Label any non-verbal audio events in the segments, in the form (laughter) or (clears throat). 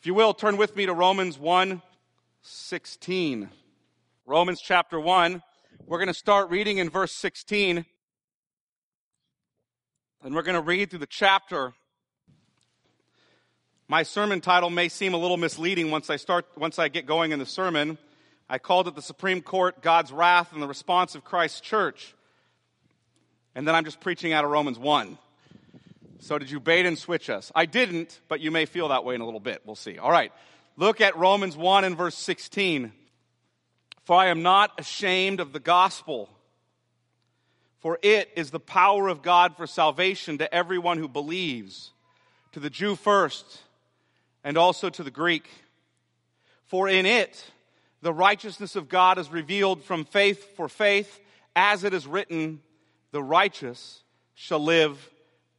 If you will, turn with me to Romans 1 16. Romans chapter 1. We're going to start reading in verse 16. And we're going to read through the chapter. My sermon title may seem a little misleading once I start, once I get going in the sermon. I called it the Supreme Court, God's Wrath, and the Response of Christ's Church. And then I'm just preaching out of Romans 1. So did you bait and switch us? I didn't, but you may feel that way in a little bit. We'll see. All right. Look at Romans 1 and verse 16. For I am not ashamed of the gospel, for it is the power of God for salvation to everyone who believes, to the Jew first, and also to the Greek. For in it, the righteousness of God is revealed from faith for faith, as it is written, the righteous shall live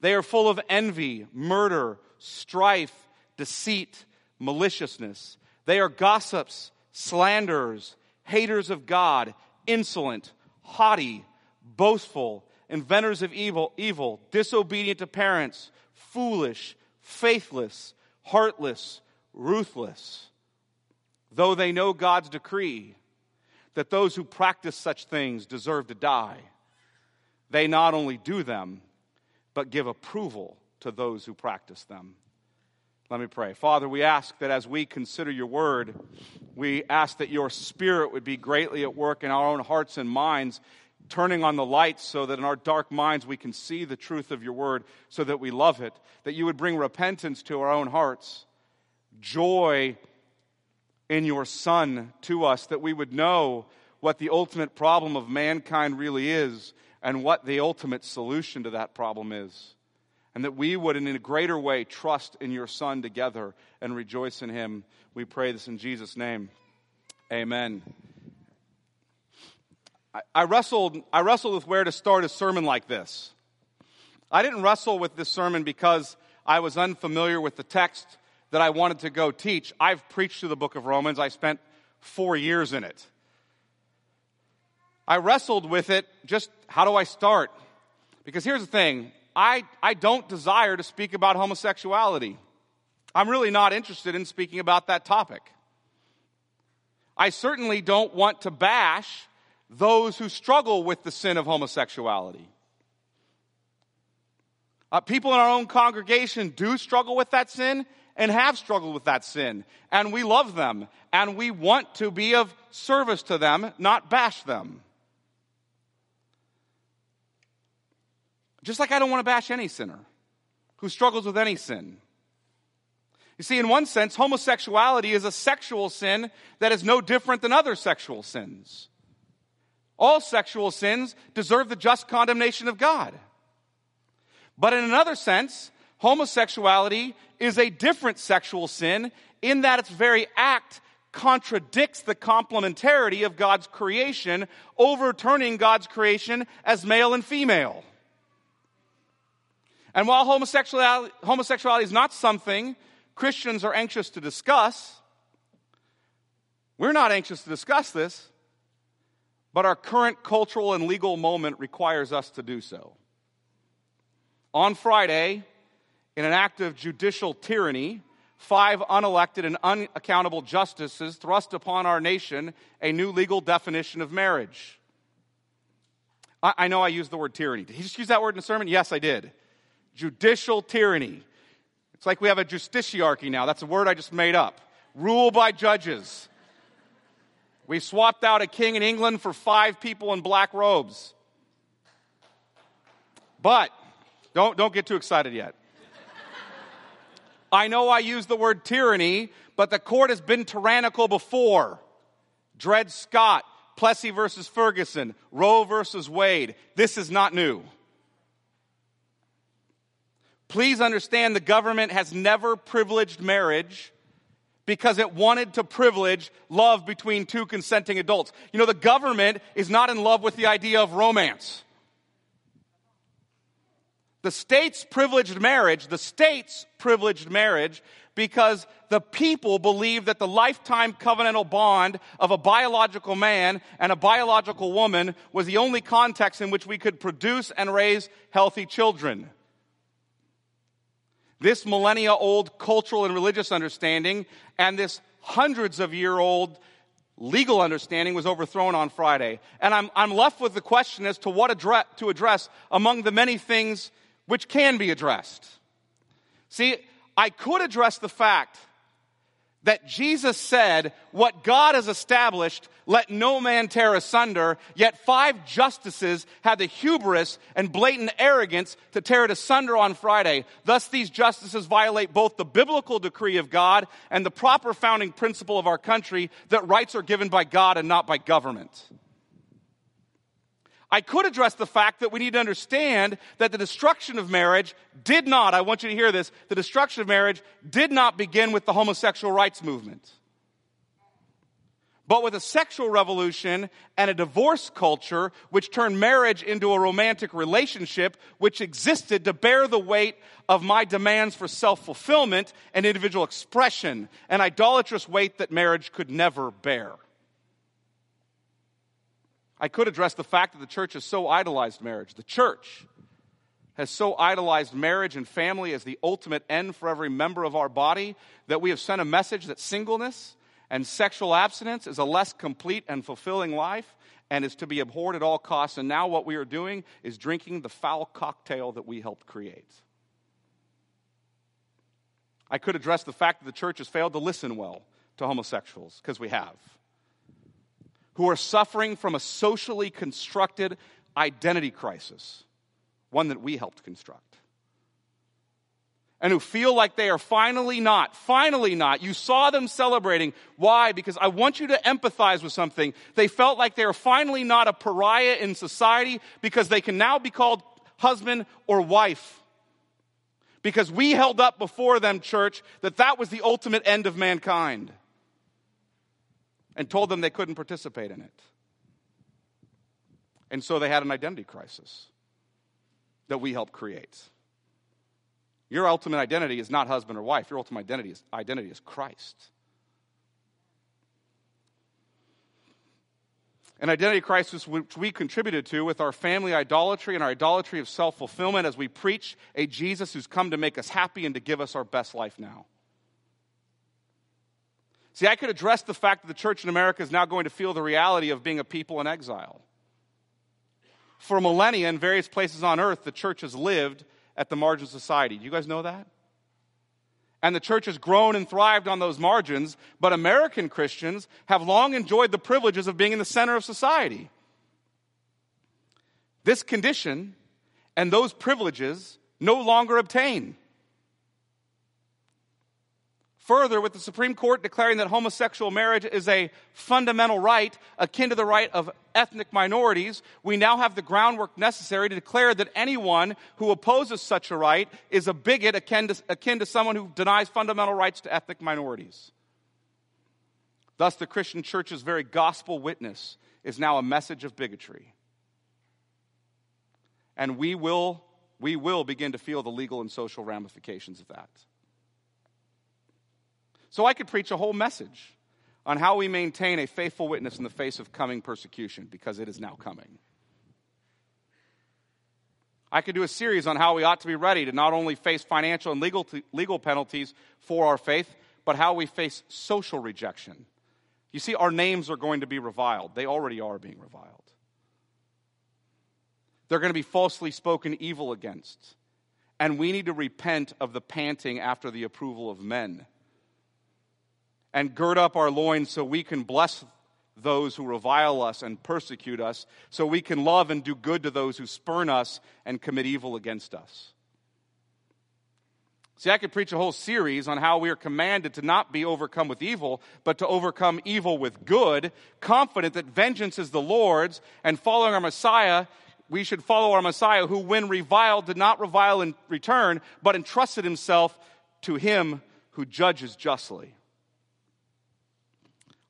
They are full of envy, murder, strife, deceit, maliciousness. They are gossips, slanderers, haters of God, insolent, haughty, boastful, inventors of evil, evil, disobedient to parents, foolish, faithless, heartless, ruthless. Though they know God's decree that those who practice such things deserve to die, they not only do them, but give approval to those who practice them. Let me pray. Father, we ask that as we consider your word, we ask that your spirit would be greatly at work in our own hearts and minds, turning on the lights so that in our dark minds we can see the truth of your word so that we love it, that you would bring repentance to our own hearts, joy in your Son to us, that we would know what the ultimate problem of mankind really is and what the ultimate solution to that problem is. And that we would, in a greater way, trust in your Son together and rejoice in him. We pray this in Jesus' name. Amen. I, I wrestled, I wrestled with where to start a sermon like this. I didn't wrestle with this sermon because I was unfamiliar with the text that I wanted to go teach. I've preached through the book of Romans. I spent four years in it. I wrestled with it just how do I start? Because here's the thing I, I don't desire to speak about homosexuality. I'm really not interested in speaking about that topic. I certainly don't want to bash those who struggle with the sin of homosexuality. Uh, people in our own congregation do struggle with that sin and have struggled with that sin. And we love them and we want to be of service to them, not bash them. Just like I don't want to bash any sinner who struggles with any sin. You see, in one sense, homosexuality is a sexual sin that is no different than other sexual sins. All sexual sins deserve the just condemnation of God. But in another sense, homosexuality is a different sexual sin in that its very act contradicts the complementarity of God's creation, overturning God's creation as male and female. And while homosexuality, homosexuality is not something Christians are anxious to discuss, we're not anxious to discuss this, but our current cultural and legal moment requires us to do so. On Friday, in an act of judicial tyranny, five unelected and unaccountable justices thrust upon our nation a new legal definition of marriage. I, I, know I used the word tyranny. Did he just use that word in a sermon? Yes, I did. Judicial tyranny. It's like we have a justiciarchy now. That's a word I just made up. Rule by judges. We swapped out a king in England for five people in black robes. But don't, don't get too excited yet. I know I use the word tyranny, but the court has been tyrannical before. Dred Scott, Plessy versus Ferguson, Roe versus Wade. This is not new. Please understand the government has never privileged marriage because it wanted to privilege love between two consenting adults. You know, the government is not in love with the idea of romance. The states privileged marriage, the states privileged marriage because the people believed that the lifetime covenantal bond of a biological man and a biological woman was the only context in which we could produce and raise healthy children. This millennia old cultural and religious understanding and this hundreds of year old legal understanding was overthrown on Friday. And I'm, I'm left with the question as to what to address among the many things which can be addressed. See, I could address the fact that Jesus said, What God has established, let no man tear asunder. Yet five justices had the hubris and blatant arrogance to tear it asunder on Friday. Thus, these justices violate both the biblical decree of God and the proper founding principle of our country that rights are given by God and not by government. I could address the fact that we need to understand that the destruction of marriage did not, I want you to hear this, the destruction of marriage did not begin with the homosexual rights movement but with a sexual revolution and a divorce culture which turned marriage into a romantic relationship which existed to bear the weight of my demands for self fulfillment and individual expression, an idolatrous weight that marriage could never bear. I could address the fact that the church has so idolized marriage. The church has so idolized marriage and family as the ultimate end for every member of our body that we have sent a message that singleness and sexual abstinence is a less complete and fulfilling life and is to be abhorred at all costs. And now what we are doing is drinking the foul cocktail that we helped create. I could address the fact that the church has failed to listen well to homosexuals, because we have who are suffering from a socially constructed identity crisis, one that we helped construct. And who feel like they are finally not, finally not. You saw them celebrating. Why? Because I want you to empathize with something. They felt like they are finally not a pariah in society because they can now be called husband or wife. Because we held up before them, church, that that was the ultimate end of mankind and told them they couldn't participate in it. And so they had an identity crisis that we helped create. Your ultimate identity is not husband or wife. Your ultimate identity is, identity is Christ. An identity crisis which we contributed to with our family idolatry and our idolatry of self fulfillment as we preach a Jesus who's come to make us happy and to give us our best life now. See, I could address the fact that the church in America is now going to feel the reality of being a people in exile. For millennia, in various places on earth, the church has lived at the margin of society. Do you guys know that? And the church has grown and thrived on those margins, but American Christians have long enjoyed the privileges of being in the center of society. This condition and those privileges no longer obtain. Further, with the Supreme Court declaring that homosexual marriage is a fundamental right akin to the right of ethnic minorities, we now have the groundwork necessary to declare that anyone who opposes such a right is a bigot akin to, akin to someone who denies fundamental rights to ethnic minorities. Thus, the Christian church's very gospel witness is now a message of bigotry. And we will, we will begin to feel the legal and social ramifications of that. So I could preach a whole message on how we maintain a faithful witness in the face of coming persecution because it is now coming. I could do a series on how we ought to be ready to not only face financial and legal, legal penalties for our faith, but how we face social rejection. You see, our names are going to be reviled. They already are being reviled. They're going to be falsely spoken evil against. And we need to repent of the panting after the approval of men and gird up our loins so we can bless those who revile us and persecute us, so we can love and do good to those who spurn us and commit evil against us. See, I could preach a whole series on how we are commanded to not be overcome with evil, but to overcome evil with good, confident that vengeance is the Lord's, and following our Messiah, we should follow our Messiah, who, when reviled, did not revile in return, but entrusted himself to him who judges justly.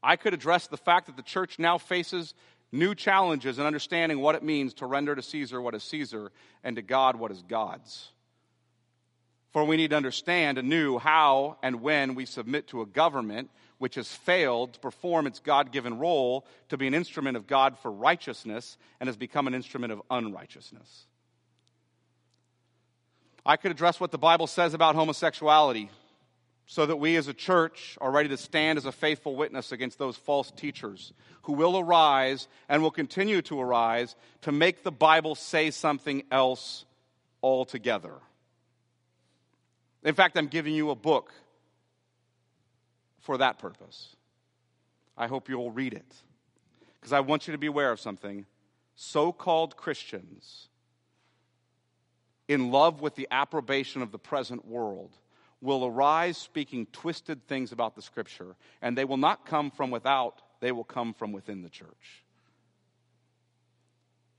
I could address the fact that the church now faces new challenges in understanding what it means to render to Caesar what is Caesar and to God what is God's. For we need to understand anew how and when we submit to a government which has failed to perform its God given role to be an instrument of God for righteousness and has become an instrument of unrighteousness. I could address what the Bible says about homosexuality so that we as a church are ready to stand as a faithful witness against those false teachers who will arise and will continue to arise to make the Bible say something else altogether. In fact, I'm giving you a book for that purpose. I hope you will read it because I want you to be aware of something. So called Christians, in love with the approbation of the present world, will arise speaking twisted things about the scripture, and they will not come from without, they will come from within the church.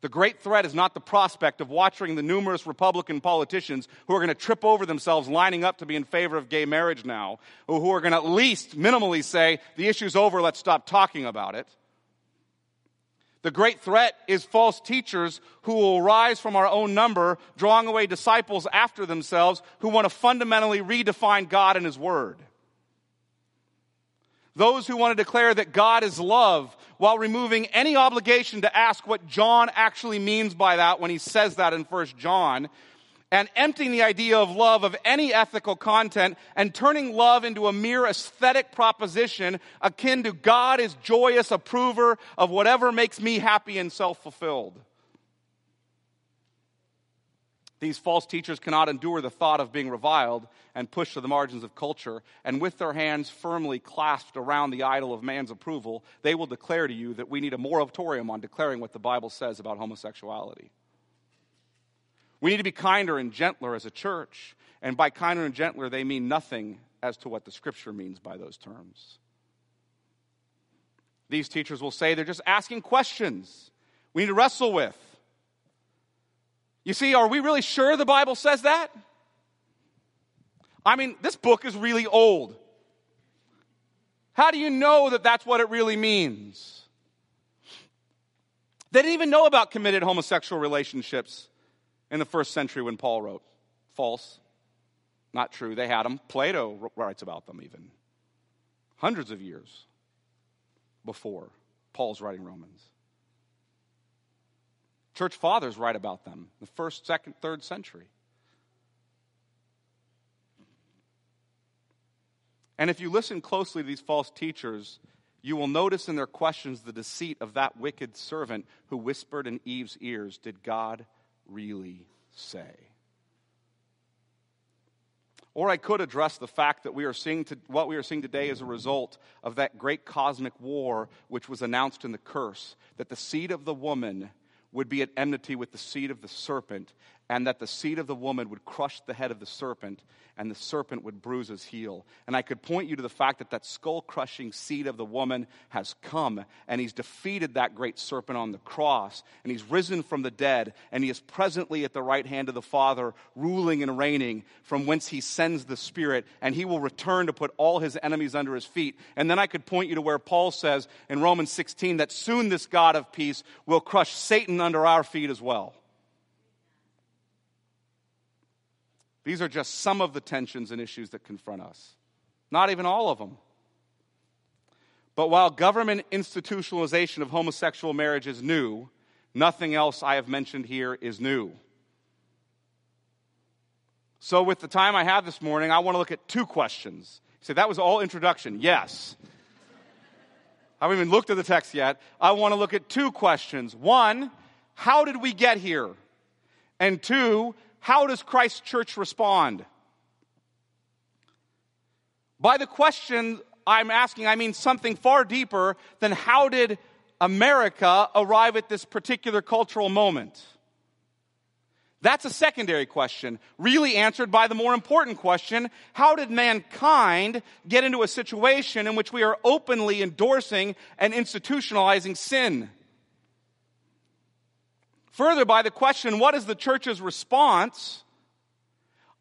The great threat is not the prospect of watching the numerous Republican politicians who are going to trip over themselves lining up to be in favor of gay marriage now, or who are going to at least minimally say, the issue's over, let's stop talking about it. The great threat is false teachers who will rise from our own number, drawing away disciples after themselves who want to fundamentally redefine God and His Word. Those who want to declare that God is love while removing any obligation to ask what John actually means by that when he says that in 1 John and emptying the idea of love of any ethical content and turning love into a mere aesthetic proposition akin to God is joyous approver of whatever makes me happy and self fulfilled. These false teachers cannot endure the thought of being reviled and pushed to the margins of culture, and with their hands firmly clasped around the idol of man's approval, they will declare to you that we need a moratorium on declaring what the Bible says about homosexuality. We need to be kinder and gentler as a church. And by kinder and gentler, they mean nothing as to what the scripture means by those terms. These teachers will say they're just asking questions we need to wrestle with. You see, are we really sure the Bible says that? I mean, this book is really old. How do you know that that's what it really means? They didn't even know about committed homosexual relationships in the first century when Paul wrote. False. Not true. They had them. Plato writes about them even. Hundreds of years before Paul's writing Romans. Church fathers write about them, the first, second, third century. And if you listen closely to these false teachers, you will notice in their questions the deceit of that wicked servant who whispered in Eve's ears, Did God really say? Or I could address the fact that we are seeing to, what we are seeing today as a result of that great cosmic war which was announced in the curse that the seed of the woman would be at enmity with the seed of the serpent, and that the seed of the woman would crush the head of the serpent, and the serpent would bruise his heel. And I could point you to the fact that that skull crushing seed of the woman has come, and he's defeated that great serpent on the cross, and he's risen from the dead, and he is presently at the right hand of the Father, ruling and reigning, from whence he sends the Spirit, and he will return to put all his enemies under his feet. And then I could point you to where Paul says in Romans 16 that soon this God of peace will crush Satan under our feet as well. These are just some of the tensions and issues that confront us, not even all of them. But while government institutionalization of homosexual marriage is new, nothing else I have mentioned here is new. So, with the time I have this morning, I want to look at two questions. You say, that was all introduction. Yes. I haven't even looked at the text yet. I want to look at two questions. One, how did we get here? And two, how does Christ's church respond? By the question I'm asking, I mean something far deeper than how did America arrive at this particular cultural moment? That's a secondary question, really answered by the more important question how did mankind get into a situation in which we are openly endorsing and institutionalizing sin? Further, by the question, what is the church's response?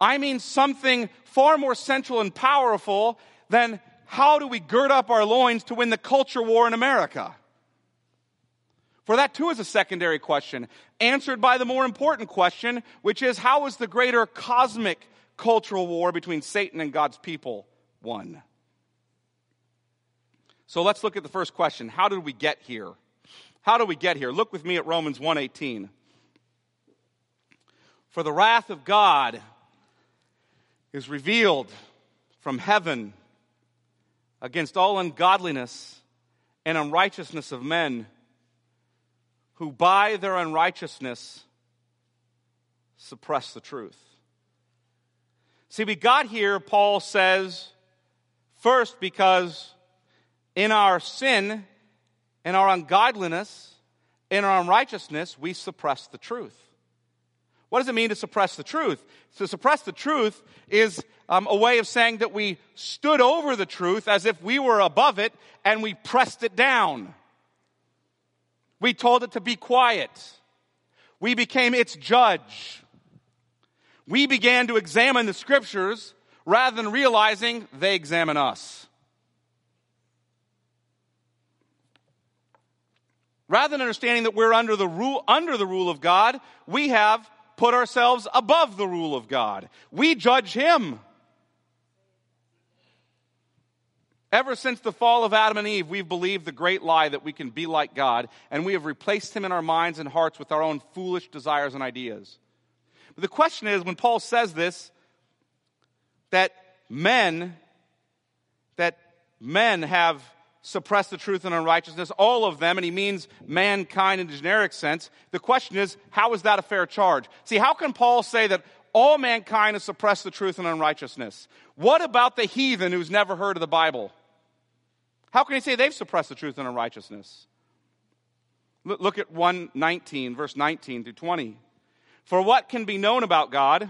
I mean something far more central and powerful than how do we gird up our loins to win the culture war in America? For that too is a secondary question, answered by the more important question, which is how is the greater cosmic cultural war between Satan and God's people won? So let's look at the first question. How did we get here? How do we get here? Look with me at Romans 1:18. For the wrath of God is revealed from heaven against all ungodliness and unrighteousness of men who by their unrighteousness suppress the truth. See, we got here, Paul says, first because in our sin in our ungodliness, in our unrighteousness, we suppress the truth. What does it mean to suppress the truth? To suppress the truth is um, a way of saying that we stood over the truth as if we were above it and we pressed it down. We told it to be quiet. We became its judge. We began to examine the scriptures rather than realizing they examine us. Rather than understanding that we're under the rule, under the rule of God, we have put ourselves above the rule of God. We judge Him. Ever since the fall of Adam and Eve, we've believed the great lie that we can be like God, and we have replaced Him in our minds and hearts with our own foolish desires and ideas. But the question is when Paul says this, that men, that men have suppress the truth and unrighteousness, all of them, and he means mankind in the generic sense. The question is, how is that a fair charge? See, how can Paul say that all mankind has suppressed the truth and unrighteousness? What about the heathen who's never heard of the Bible? How can he say they've suppressed the truth and unrighteousness? Look at 119, verse 19 through 20. For what can be known about God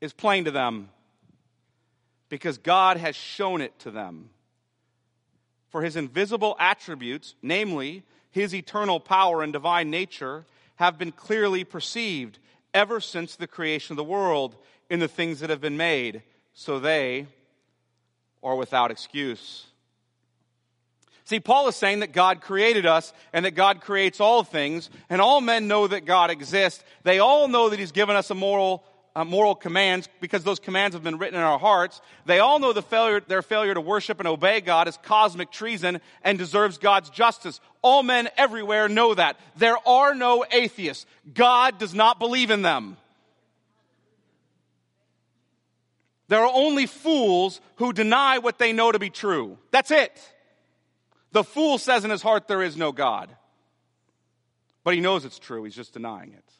is plain to them, because God has shown it to them. For his invisible attributes, namely his eternal power and divine nature, have been clearly perceived ever since the creation of the world in the things that have been made, so they are without excuse. See, Paul is saying that God created us and that God creates all things, and all men know that God exists. They all know that He's given us a moral uh, moral commands because those commands have been written in our hearts. They all know the failure, their failure to worship and obey God is cosmic treason and deserves God's justice. All men everywhere know that. There are no atheists. God does not believe in them. There are only fools who deny what they know to be true. That's it. The fool says in his heart there is no God. But he knows it's true, he's just denying it.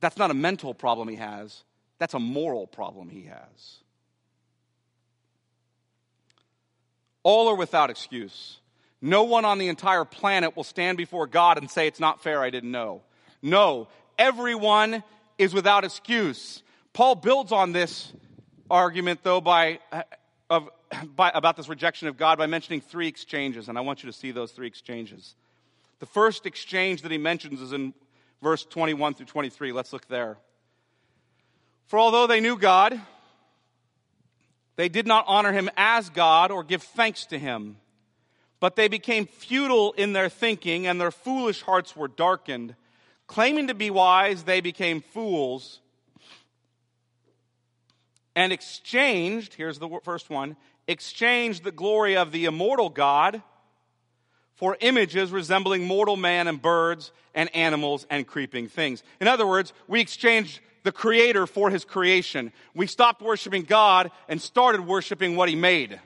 That's not a mental problem he has, that's a moral problem he has. All are without excuse. No one on the entire planet will stand before God and say, It's not fair, I didn't know. No, everyone is without excuse. Paul builds on this argument, though, by, uh, of, (coughs) by, about this rejection of God by mentioning three exchanges, and I want you to see those three exchanges. The first exchange that he mentions is in verse 21 through 23. Let's look there. For although they knew God, they did not honor him as God or give thanks to him, but they became futile in their thinking, and their foolish hearts were darkened. Claiming to be wise, they became fools and exchanged, here's the first one, exchanged the glory of the immortal God for images resembling mortal man and birds and animals and creeping things. In other words, we exchanged the creator for his creation. We stopped worshiping God and started worshiping what he made.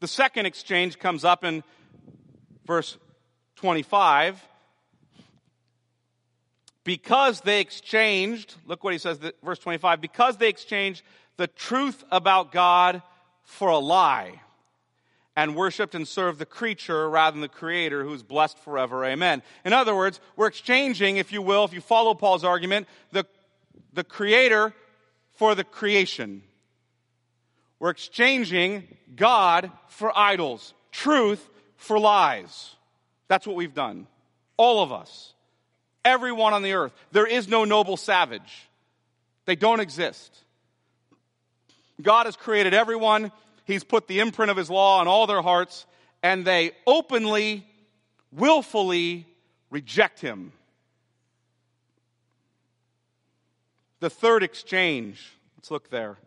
The second exchange comes up in verse 25. Because they exchanged, look what he says, verse 25, because they exchanged the truth about God for a lie and worshiped and served the creature rather than the creator who's blessed forever. Amen. In other words, we're exchanging, if you will, if you follow Paul's argument, the, the creator for the creation. We're exchanging God for idols, truth for lies. That's what we've done. All of us. Everyone on the earth. There is no noble savage. They don't exist. God has created everyone. He's put the imprint of His law on all their hearts, and they openly, willfully reject Him. The third exchange, let's look there.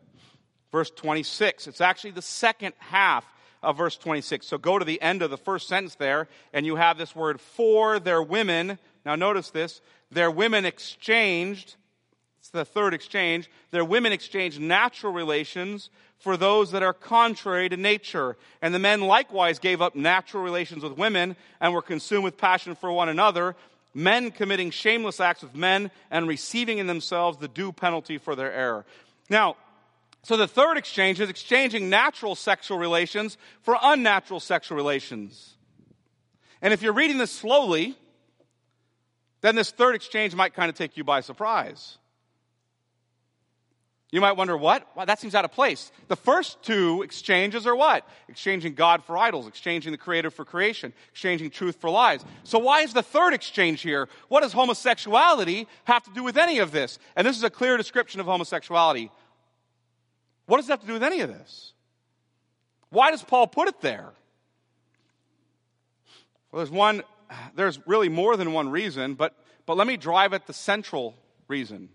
Verse 26. It's actually the second half of verse 26. So go to the end of the first sentence there, and you have this word for their women. Now notice this. Their women exchanged, it's the third exchange, their women exchanged natural relations for those that are contrary to nature. And the men likewise gave up natural relations with women and were consumed with passion for one another, men committing shameless acts with men and receiving in themselves the due penalty for their error. Now, so the third exchange is exchanging natural sexual relations for unnatural sexual relations. And if you're reading this slowly, then this third exchange might kind of take you by surprise. You might wonder, what? Well, that seems out of place. The first two exchanges are what? Exchanging God for idols, exchanging the creator for creation, exchanging truth for lies. So why is the third exchange here? What does homosexuality have to do with any of this? And this is a clear description of homosexuality. What does it have to do with any of this? Why does Paul put it there? Well, there's one, there's really more than one reason, but, but let me drive at the central reason.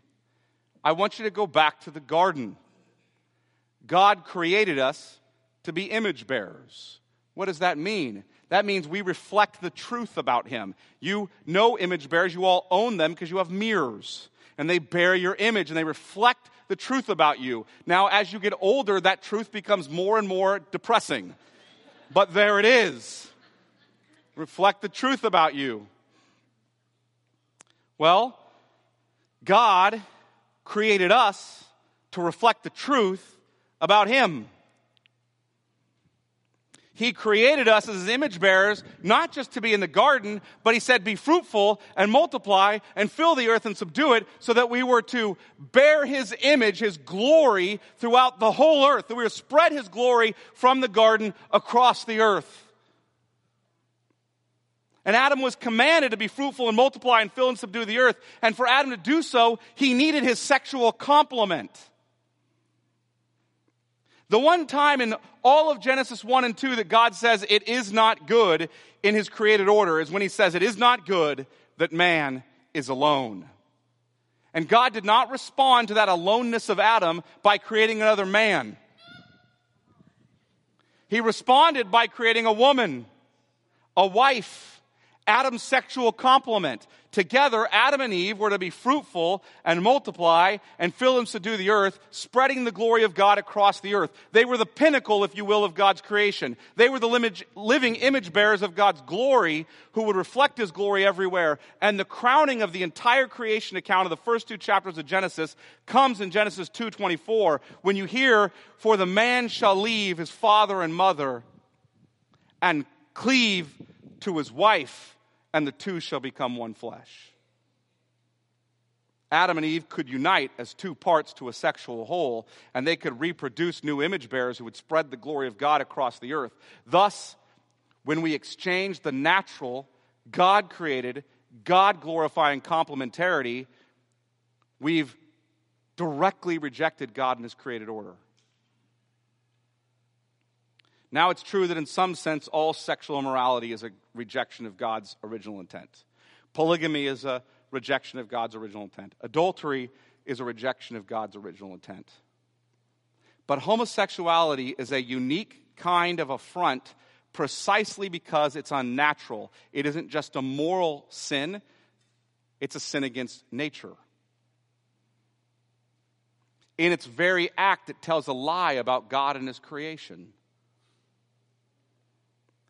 I want you to go back to the garden. God created us to be image bearers. What does that mean? That means we reflect the truth about Him. You know image bearers, you all own them because you have mirrors, and they bear your image and they reflect the truth about you. Now, as you get older, that truth becomes more and more depressing. But there it is. Reflect the truth about you. Well, God created us to reflect the truth about Him. He created us as his image bearers, not just to be in the garden, but he said, Be fruitful and multiply and fill the earth and subdue it, so that we were to bear his image, his glory throughout the whole earth, that we to spread his glory from the garden across the earth. And Adam was commanded to be fruitful and multiply and fill and subdue the earth. And for Adam to do so, he needed his sexual complement. The one time in all of Genesis 1 and 2 that God says it is not good in his created order is when he says it is not good that man is alone. And God did not respond to that aloneness of Adam by creating another man. He responded by creating a woman, a wife, Adam's sexual complement. Together, Adam and Eve were to be fruitful and multiply and fill and subdue the earth, spreading the glory of God across the earth. They were the pinnacle, if you will, of God's creation. They were the living image bearers of God's glory who would reflect His glory everywhere. And the crowning of the entire creation account of the first two chapters of Genesis comes in Genesis 2.24 when you hear, For the man shall leave his father and mother and cleave to his wife and the two shall become one flesh. Adam and Eve could unite as two parts to a sexual whole, and they could reproduce new image bearers who would spread the glory of God across the earth. Thus, when we exchange the natural, God created, God glorifying complementarity, we've directly rejected God and His created order. Now, it's true that in some sense, all sexual immorality is a rejection of God's original intent. Polygamy is a rejection of God's original intent. Adultery is a rejection of God's original intent. But homosexuality is a unique kind of affront precisely because it's unnatural. It isn't just a moral sin, it's a sin against nature. In its very act, it tells a lie about God and His creation.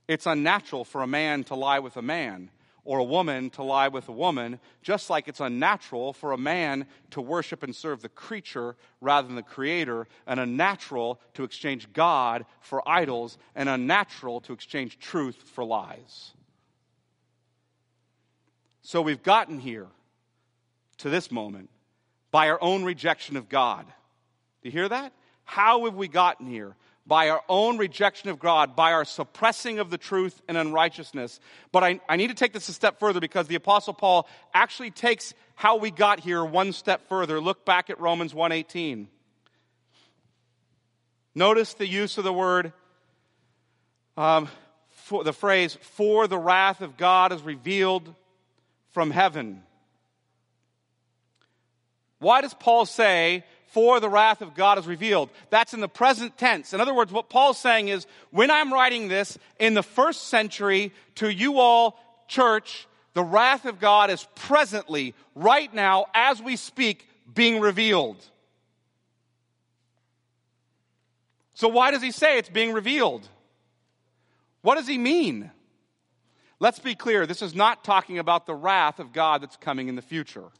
It's unnatural for a man to lie with a man or a woman to lie with a woman, just like it's unnatural for a man to worship and serve the creature rather than the creator, and unnatural to exchange God for idols, and unnatural to exchange truth for lies. So we've gotten here to this moment by our own rejection of God. Do you hear that? How have we gotten here? By our own rejection of God, by our suppressing of the truth and unrighteousness. But I, I, need to take this a step further because the Apostle Paul actually takes how we got here one step further. Look back at Romans 1.18. Notice the use of the word, um, for the phrase, for the wrath of God is revealed from heaven. Why does Paul say for the wrath of God is revealed. That's in the present tense. In other words, what Paul's saying is, when I'm writing this in the first century to you all, church, the wrath of God is presently, right now, as we speak, being revealed. So, why does he say it's being revealed? What does he mean? Let's be clear this is not talking about the wrath of God that's coming in the future.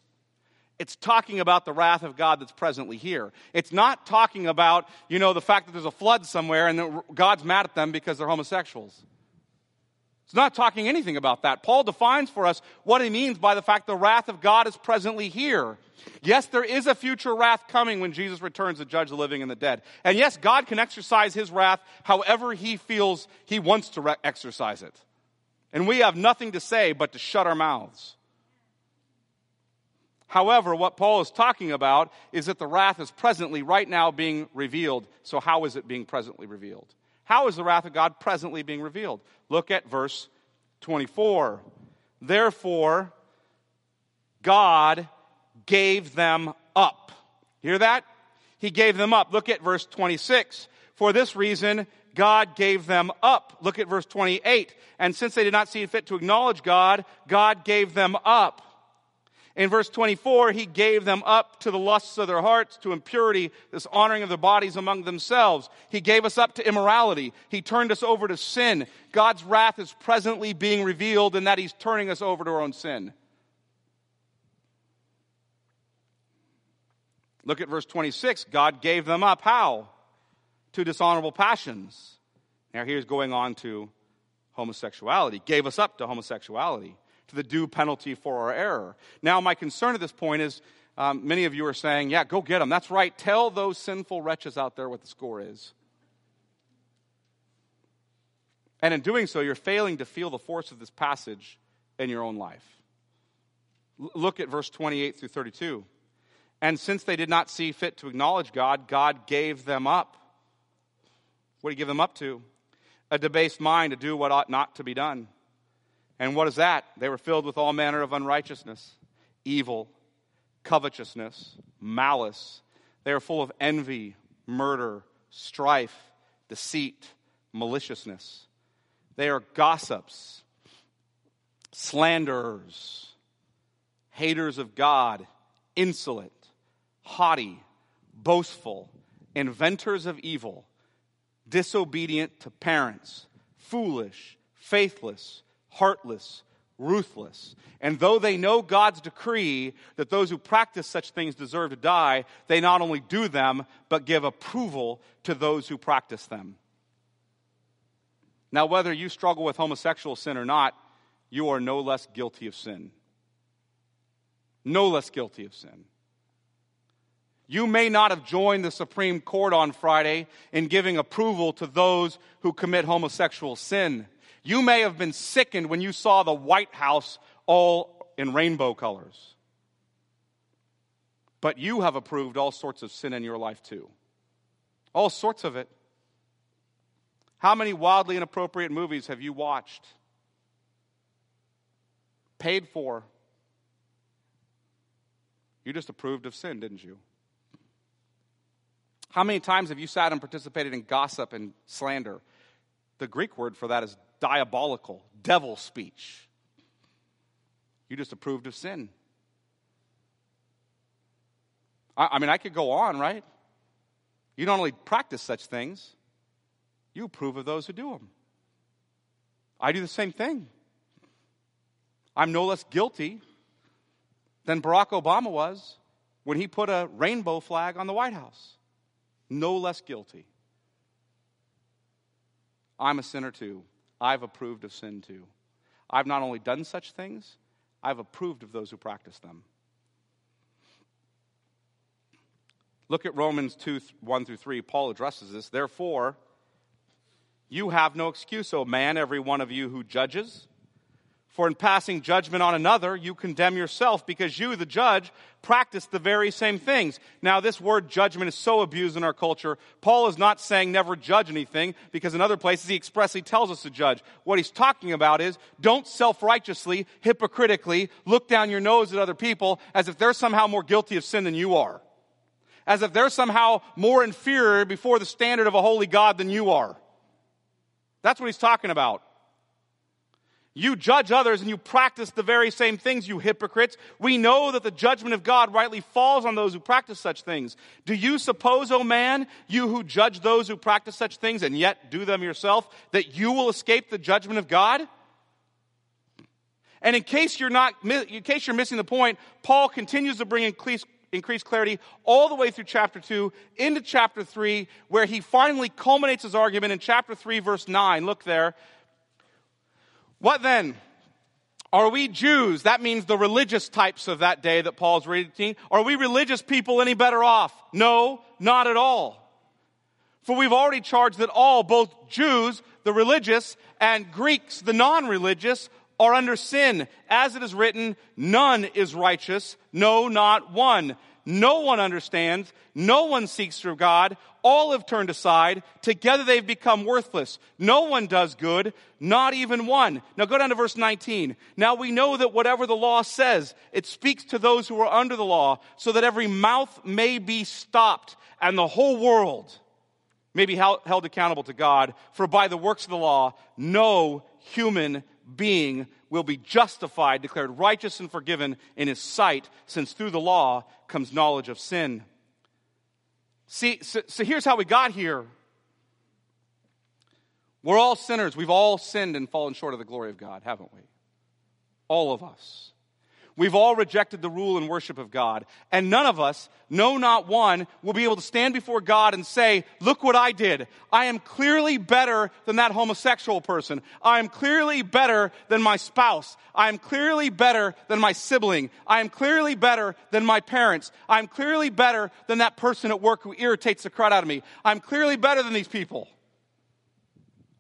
It's talking about the wrath of God that's presently here. It's not talking about, you know, the fact that there's a flood somewhere and God's mad at them because they're homosexuals. It's not talking anything about that. Paul defines for us what he means by the fact the wrath of God is presently here. Yes, there is a future wrath coming when Jesus returns to judge the living and the dead. And yes, God can exercise his wrath however he feels he wants to re- exercise it. And we have nothing to say but to shut our mouths. However, what Paul is talking about is that the wrath is presently, right now, being revealed. So, how is it being presently revealed? How is the wrath of God presently being revealed? Look at verse 24. Therefore, God gave them up. Hear that? He gave them up. Look at verse 26. For this reason, God gave them up. Look at verse 28. And since they did not see fit to acknowledge God, God gave them up. In verse 24, he gave them up to the lusts of their hearts, to impurity, this honoring of their bodies among themselves. He gave us up to immorality. He turned us over to sin. God's wrath is presently being revealed in that he's turning us over to our own sin. Look at verse 26. God gave them up. How? To dishonorable passions. Now here's going on to homosexuality. Gave us up to homosexuality to the due penalty for our error. Now, my concern at this point is um, many of you are saying, yeah, go get them. That's right. Tell those sinful wretches out there what the score is. And in doing so, you're failing to feel the force of this passage in your own life. L- look at verse 28 through 32. And since they did not see fit to acknowledge God, God gave them up. What did he give them up to? A debased mind to do what ought not to be done. And what is that? They were filled with all manner of unrighteousness, evil, covetousness, malice. They are full of envy, murder, strife, deceit, maliciousness. They are gossips, slanderers, haters of God, insolent, haughty, boastful, inventors of evil, disobedient to parents, foolish, faithless heartless, ruthless. And though they know God's decree that those who practice such things deserve to die, they not only do them, but give approval to those who practice them. Now, whether you struggle with homosexual sin or not, you are no less guilty of sin. No less guilty of sin. You may not have joined the Supreme Court on Friday in giving approval to those who commit homosexual sin. You may have been sickened when you saw the White House all in rainbow colors. But you have approved all sorts of sin in your life too. All sorts of it. How many wildly inappropriate movies have you watched? Paid for. You just approved of sin, didn't you? How many times have you sat and participated in gossip and slander? The Greek word for that is diabolical, devil speech. You just approved of sin. I, I mean, I could go on, right? You don't only practice such things, you approve of those who do them. I do the same thing. I'm no less guilty than Barack Obama was when he put a rainbow flag on the White House. No less guilty. I'm a sinner too. I've approved of sin too. I've not only done such things, I've approved of those who practice them. Look at Romans 2 1 through 3. Paul addresses this. Therefore, you have no excuse, O man, every one of you who judges. For in passing judgment on another, you condemn yourself because you, the judge, practice the very same things. Now, this word judgment is so abused in our culture. Paul is not saying never judge anything because in other places he expressly tells us to judge. What he's talking about is don't self-righteously, hypocritically look down your nose at other people as if they're somehow more guilty of sin than you are as if they're somehow more inferior before the standard of a holy God than you are. That's what he's talking about. You judge others and you practice the very same things, you hypocrites. We know that the judgment of God rightly falls on those who practice such things. Do you suppose, O oh man, you who judge those who practice such things and yet do them yourself, that you will escape the judgment of God? And in case you're not, in case you're missing the point, Paul continues to bring increased clarity all the way through chapter 2 into chapter 3, where he finally culminates his argument in chapter 3, verse 9. Look there. What then? Are we Jews? That means the religious types of that day that Paul's reading. Are we religious people any better off? No, not at all. For we've already charged that all, both Jews, the religious, and Greeks, the non-religious, are under sin. As it is written, none is righteous, no, not one. No one understands. No one seeks for God. All have turned aside. Together they've become worthless. No one does good, not even one. Now go down to verse 19. Now we know that whatever the law says, it speaks to those who are under the law, so that every mouth may be stopped and the whole world may be held accountable to God. For by the works of the law, no human being will be justified, declared righteous and forgiven in his sight, since through the law comes knowledge of sin. See, so, so here's how we got here. We're all sinners. We've all sinned and fallen short of the glory of God, haven't we? All of us. We've all rejected the rule and worship of God. And none of us, no, not one, will be able to stand before God and say, Look what I did. I am clearly better than that homosexual person. I am clearly better than my spouse. I am clearly better than my sibling. I am clearly better than my parents. I am clearly better than that person at work who irritates the crud out of me. I'm clearly better than these people.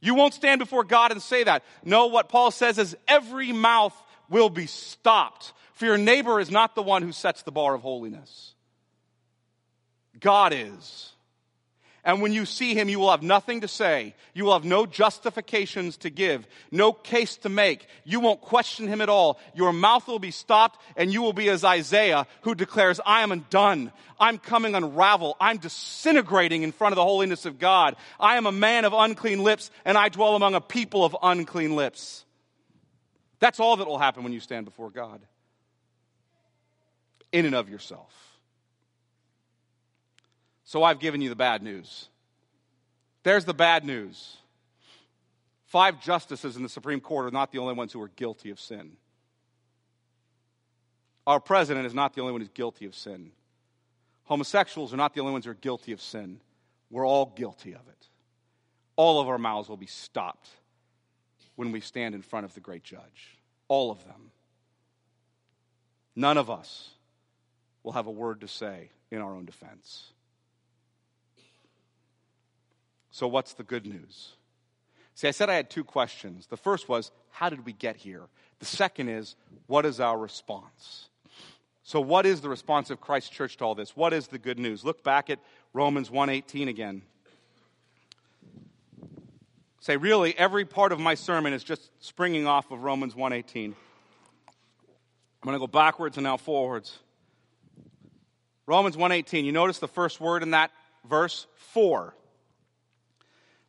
You won't stand before God and say that. No, what Paul says is every mouth will be stopped for your neighbor is not the one who sets the bar of holiness. God is. And when you see him, you will have nothing to say. You will have no justifications to give, no case to make. You won't question him at all. Your mouth will be stopped, and you will be as Isaiah, who declares, I am undone. I'm coming unravel. I'm disintegrating in front of the holiness of God. I am a man of unclean lips, and I dwell among a people of unclean lips. That's all that will happen when you stand before God in and of yourself. So I've given you the bad news. There's the bad news. Five justices in the Supreme Court are not the only ones who are guilty of sin. Our president is not the only one who's guilty of sin. Homosexuals are not the only ones who are guilty of sin. We're all guilty of it. All of our mouths will be stopped when we stand in front of the great judge. all of them. None of us will have a word to say in our own defense. So, what's the good news? See, I said I had two questions. The first was, how did we get here? The second is, what is our response? So, what is the response of Christ Church to all this? What is the good news? Look back at Romans 1:18 again. Say, really, every part of my sermon is just springing off of Romans 1:18. I'm going to go backwards and now forwards. Romans 1:18. You notice the first word in that verse, for.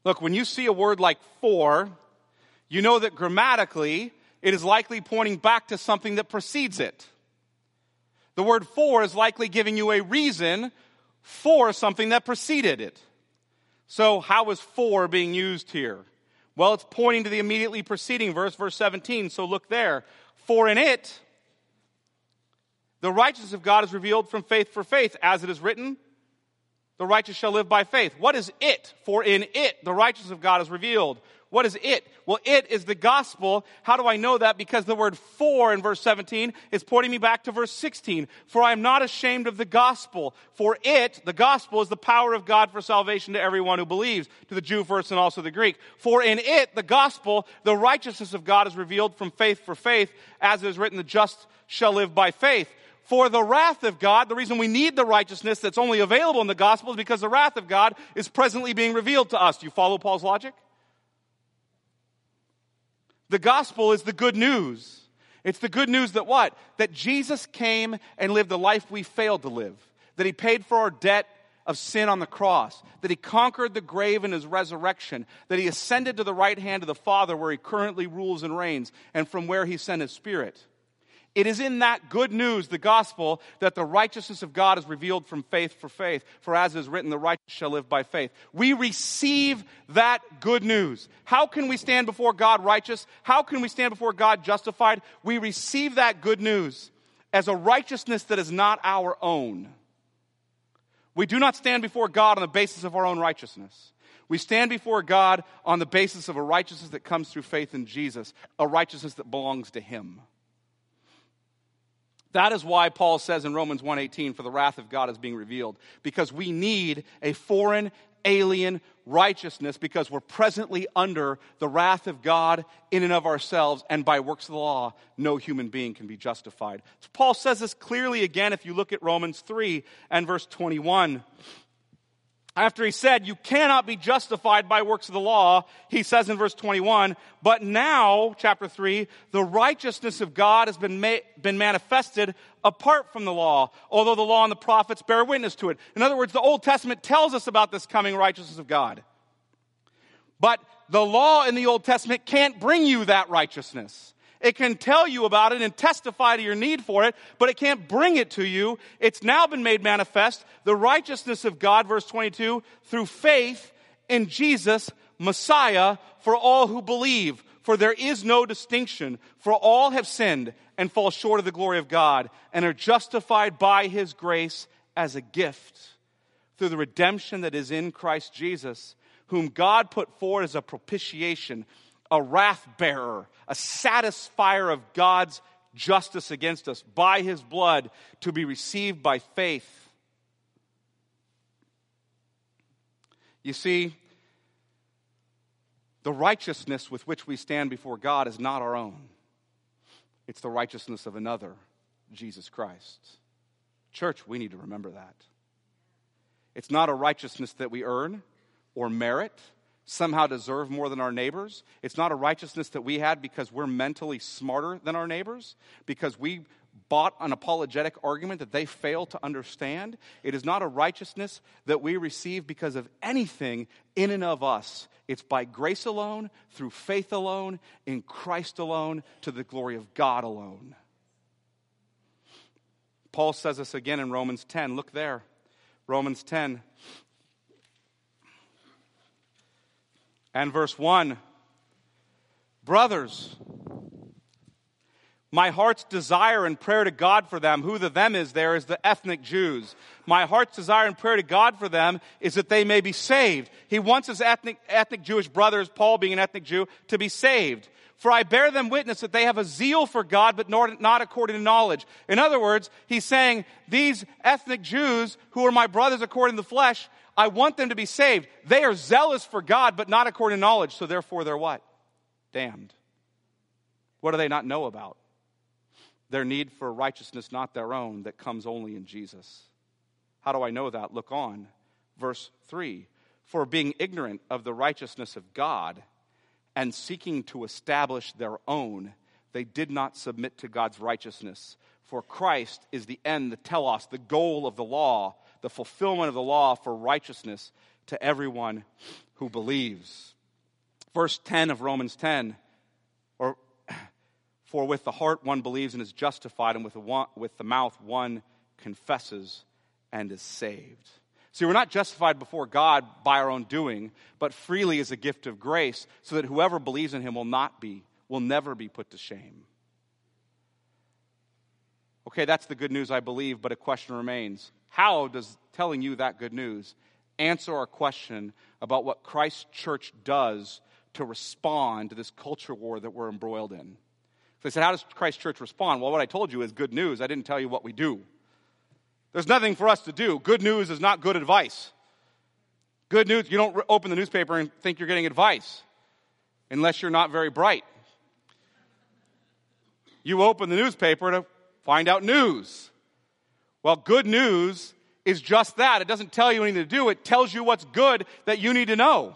Look, when you see a word like for, you know that grammatically it is likely pointing back to something that precedes it. The word for is likely giving you a reason for something that preceded it. So, how is for being used here? Well, it's pointing to the immediately preceding verse, verse 17. So, look there. For in it, the righteousness of God is revealed from faith for faith, as it is written, the righteous shall live by faith. What is it? For in it, the righteousness of God is revealed. What is it? Well, it is the gospel. How do I know that? Because the word for in verse 17 is pointing me back to verse 16. For I am not ashamed of the gospel. For it, the gospel, is the power of God for salvation to everyone who believes, to the Jew first and also the Greek. For in it, the gospel, the righteousness of God is revealed from faith for faith, as it is written, the just shall live by faith. For the wrath of God, the reason we need the righteousness that's only available in the gospel is because the wrath of God is presently being revealed to us. Do you follow Paul's logic? The gospel is the good news. It's the good news that what? That Jesus came and lived the life we failed to live. That he paid for our debt of sin on the cross. That he conquered the grave in his resurrection. That he ascended to the right hand of the Father where he currently rules and reigns and from where he sent his spirit. It is in that good news, the gospel, that the righteousness of God is revealed from faith for faith. For as is written, the righteous shall live by faith. We receive that good news. How can we stand before God righteous? How can we stand before God justified? We receive that good news as a righteousness that is not our own. We do not stand before God on the basis of our own righteousness. We stand before God on the basis of a righteousness that comes through faith in Jesus, a righteousness that belongs to Him. That is why Paul says in Romans 1:18 for the wrath of God is being revealed because we need a foreign alien righteousness because we're presently under the wrath of God in and of ourselves and by works of the law no human being can be justified. So Paul says this clearly again if you look at Romans 3 and verse 21 after he said, You cannot be justified by works of the law, he says in verse 21, But now, chapter 3, the righteousness of God has been, ma- been manifested apart from the law, although the law and the prophets bear witness to it. In other words, the Old Testament tells us about this coming righteousness of God. But the law in the Old Testament can't bring you that righteousness. It can tell you about it and testify to your need for it, but it can't bring it to you. It's now been made manifest, the righteousness of God, verse 22, through faith in Jesus, Messiah, for all who believe. For there is no distinction, for all have sinned and fall short of the glory of God and are justified by his grace as a gift through the redemption that is in Christ Jesus, whom God put forward as a propitiation a wrath bearer, a satisfier of God's justice against us by his blood to be received by faith. You see, the righteousness with which we stand before God is not our own, it's the righteousness of another, Jesus Christ. Church, we need to remember that. It's not a righteousness that we earn or merit somehow deserve more than our neighbors. It's not a righteousness that we had because we're mentally smarter than our neighbors, because we bought an apologetic argument that they fail to understand. It is not a righteousness that we receive because of anything in and of us. It's by grace alone, through faith alone, in Christ alone, to the glory of God alone. Paul says this again in Romans 10. Look there. Romans 10. And verse 1. Brothers, my heart's desire and prayer to God for them, who the them is there is the ethnic Jews. My heart's desire and prayer to God for them is that they may be saved. He wants his ethnic, ethnic Jewish brothers, Paul being an ethnic Jew, to be saved. For I bear them witness that they have a zeal for God, but not according to knowledge. In other words, he's saying, these ethnic Jews who are my brothers according to the flesh, I want them to be saved. They are zealous for God, but not according to knowledge. So therefore, they're what? Damned. What do they not know about? Their need for righteousness, not their own, that comes only in Jesus. How do I know that? Look on. Verse 3 For being ignorant of the righteousness of God and seeking to establish their own, they did not submit to God's righteousness. For Christ is the end, the telos, the goal of the law, the fulfillment of the law for righteousness to everyone who believes. Verse 10 of Romans 10 or (clears throat) for with the heart one believes and is justified, and with the, one, with the mouth one confesses and is saved. See, we're not justified before God by our own doing, but freely as a gift of grace, so that whoever believes in him will not be, will never be put to shame. Okay, that's the good news, I believe, but a question remains. How does telling you that good news answer our question about what Christ's church does to respond to this culture war that we're embroiled in? So they said, How does Christ's church respond? Well, what I told you is good news. I didn't tell you what we do. There's nothing for us to do. Good news is not good advice. Good news, you don't open the newspaper and think you're getting advice unless you're not very bright. You open the newspaper to find out news. Well, good news is just that. It doesn't tell you anything to do, it tells you what's good that you need to know.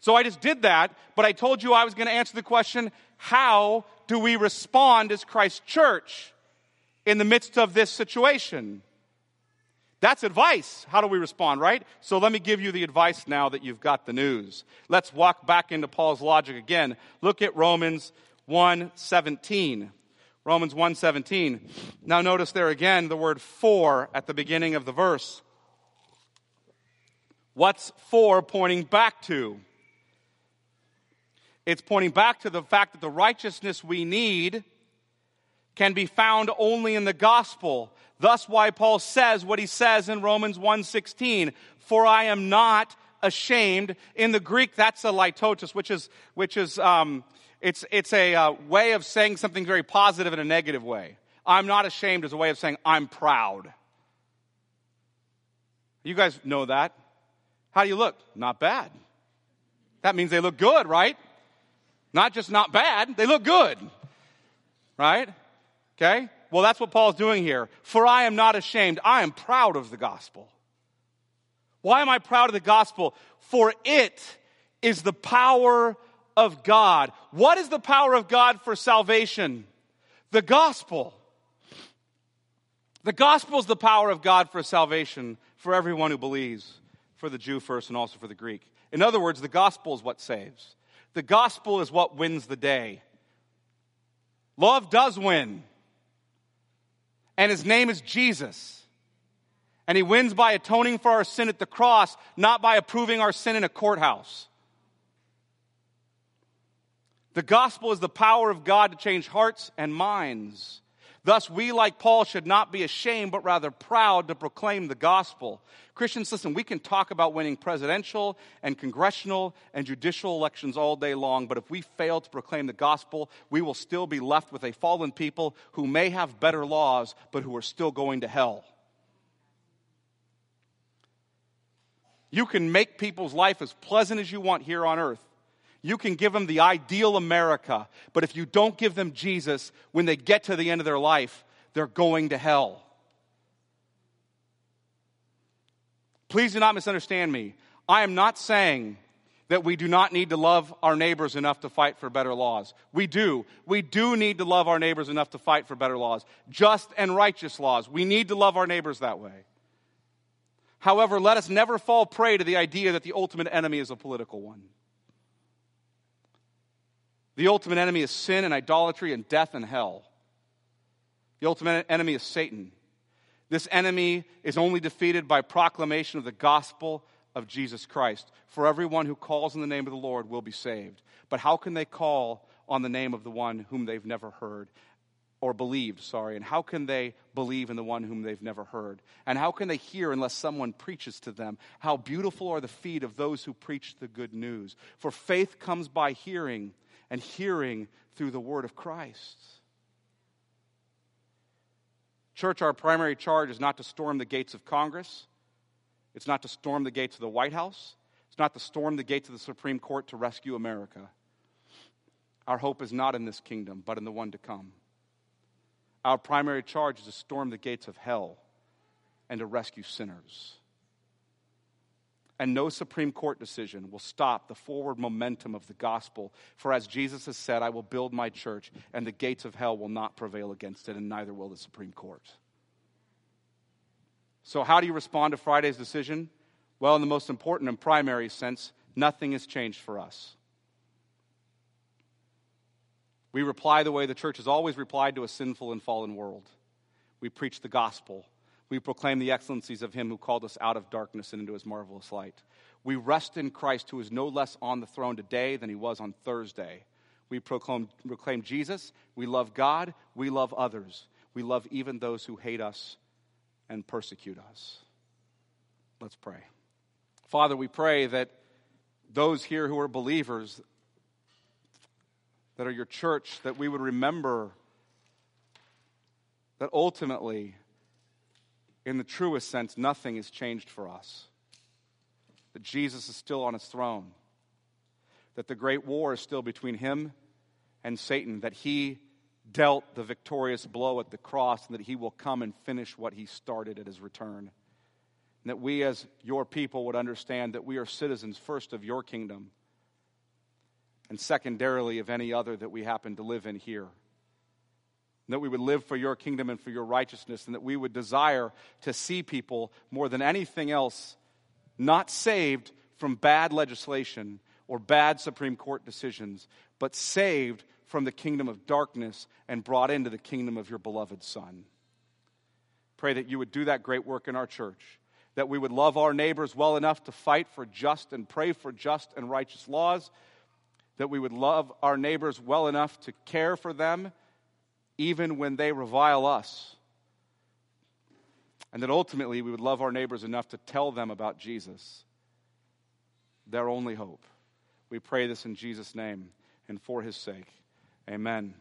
So I just did that, but I told you I was going to answer the question how do we respond as Christ's church? In the midst of this situation? That's advice. How do we respond, right? So let me give you the advice now that you've got the news. Let's walk back into Paul's logic again. Look at Romans 1:17. Romans 1:17. Now notice there again the word for at the beginning of the verse. What's for pointing back to? It's pointing back to the fact that the righteousness we need can be found only in the gospel. Thus why Paul says what he says in Romans 1:16, "For I am not ashamed." In the Greek, that's a litotes, which is which is um, it's it's a uh, way of saying something very positive in a negative way. I'm not ashamed is a way of saying I'm proud. You guys know that. How do you look? Not bad. That means they look good, right? Not just not bad, they look good. Right? Okay? Well, that's what Paul's doing here. For I am not ashamed. I am proud of the gospel. Why am I proud of the gospel? For it is the power of God. What is the power of God for salvation? The gospel. The gospel is the power of God for salvation for everyone who believes, for the Jew first and also for the Greek. In other words, the gospel is what saves. The gospel is what wins the day. Love does win and his name is Jesus. And he wins by atoning for our sin at the cross, not by approving our sin in a courthouse. The gospel is the power of God to change hearts and minds. Thus, we, like Paul, should not be ashamed, but rather proud to proclaim the gospel. Christians, listen, we can talk about winning presidential and congressional and judicial elections all day long, but if we fail to proclaim the gospel, we will still be left with a fallen people who may have better laws, but who are still going to hell. You can make people's life as pleasant as you want here on earth. You can give them the ideal America, but if you don't give them Jesus, when they get to the end of their life, they're going to hell. Please do not misunderstand me. I am not saying that we do not need to love our neighbors enough to fight for better laws. We do. We do need to love our neighbors enough to fight for better laws, just and righteous laws. We need to love our neighbors that way. However, let us never fall prey to the idea that the ultimate enemy is a political one. The ultimate enemy is sin and idolatry and death and hell. The ultimate enemy is Satan. This enemy is only defeated by proclamation of the gospel of Jesus Christ. For everyone who calls in the name of the Lord will be saved. But how can they call on the name of the one whom they've never heard? Or believed, sorry. And how can they believe in the one whom they've never heard? And how can they hear unless someone preaches to them? How beautiful are the feet of those who preach the good news. For faith comes by hearing, and hearing through the word of Christ. Church, our primary charge is not to storm the gates of Congress. It's not to storm the gates of the White House. It's not to storm the gates of the Supreme Court to rescue America. Our hope is not in this kingdom, but in the one to come. Our primary charge is to storm the gates of hell and to rescue sinners. And no Supreme Court decision will stop the forward momentum of the gospel. For as Jesus has said, I will build my church, and the gates of hell will not prevail against it, and neither will the Supreme Court. So, how do you respond to Friday's decision? Well, in the most important and primary sense, nothing has changed for us. We reply the way the church has always replied to a sinful and fallen world. We preach the gospel we proclaim the excellencies of him who called us out of darkness and into his marvelous light. We rest in Christ, who is no less on the throne today than he was on Thursday. We proclaim, proclaim Jesus. We love God. We love others. We love even those who hate us and persecute us. Let's pray. Father, we pray that those here who are believers, that are your church, that we would remember that ultimately, in the truest sense, nothing has changed for us. That Jesus is still on his throne. That the great war is still between him and Satan. That he dealt the victorious blow at the cross and that he will come and finish what he started at his return. And that we, as your people, would understand that we are citizens first of your kingdom and secondarily of any other that we happen to live in here that we would live for your kingdom and for your righteousness, and that we would desire to see people more than anything else not saved from bad legislation or bad Supreme Court decisions, but saved from the kingdom of darkness and brought into the kingdom of your beloved Son. Pray that you would do that great work in our church, that we would love our neighbors well enough to fight for just and pray for just and righteous laws, that we would love our neighbors well enough to care for them even when they revile us. And that ultimately we would love our neighbors enough to tell them about Jesus, their only hope. We pray this in Jesus' name and for his sake. Amen.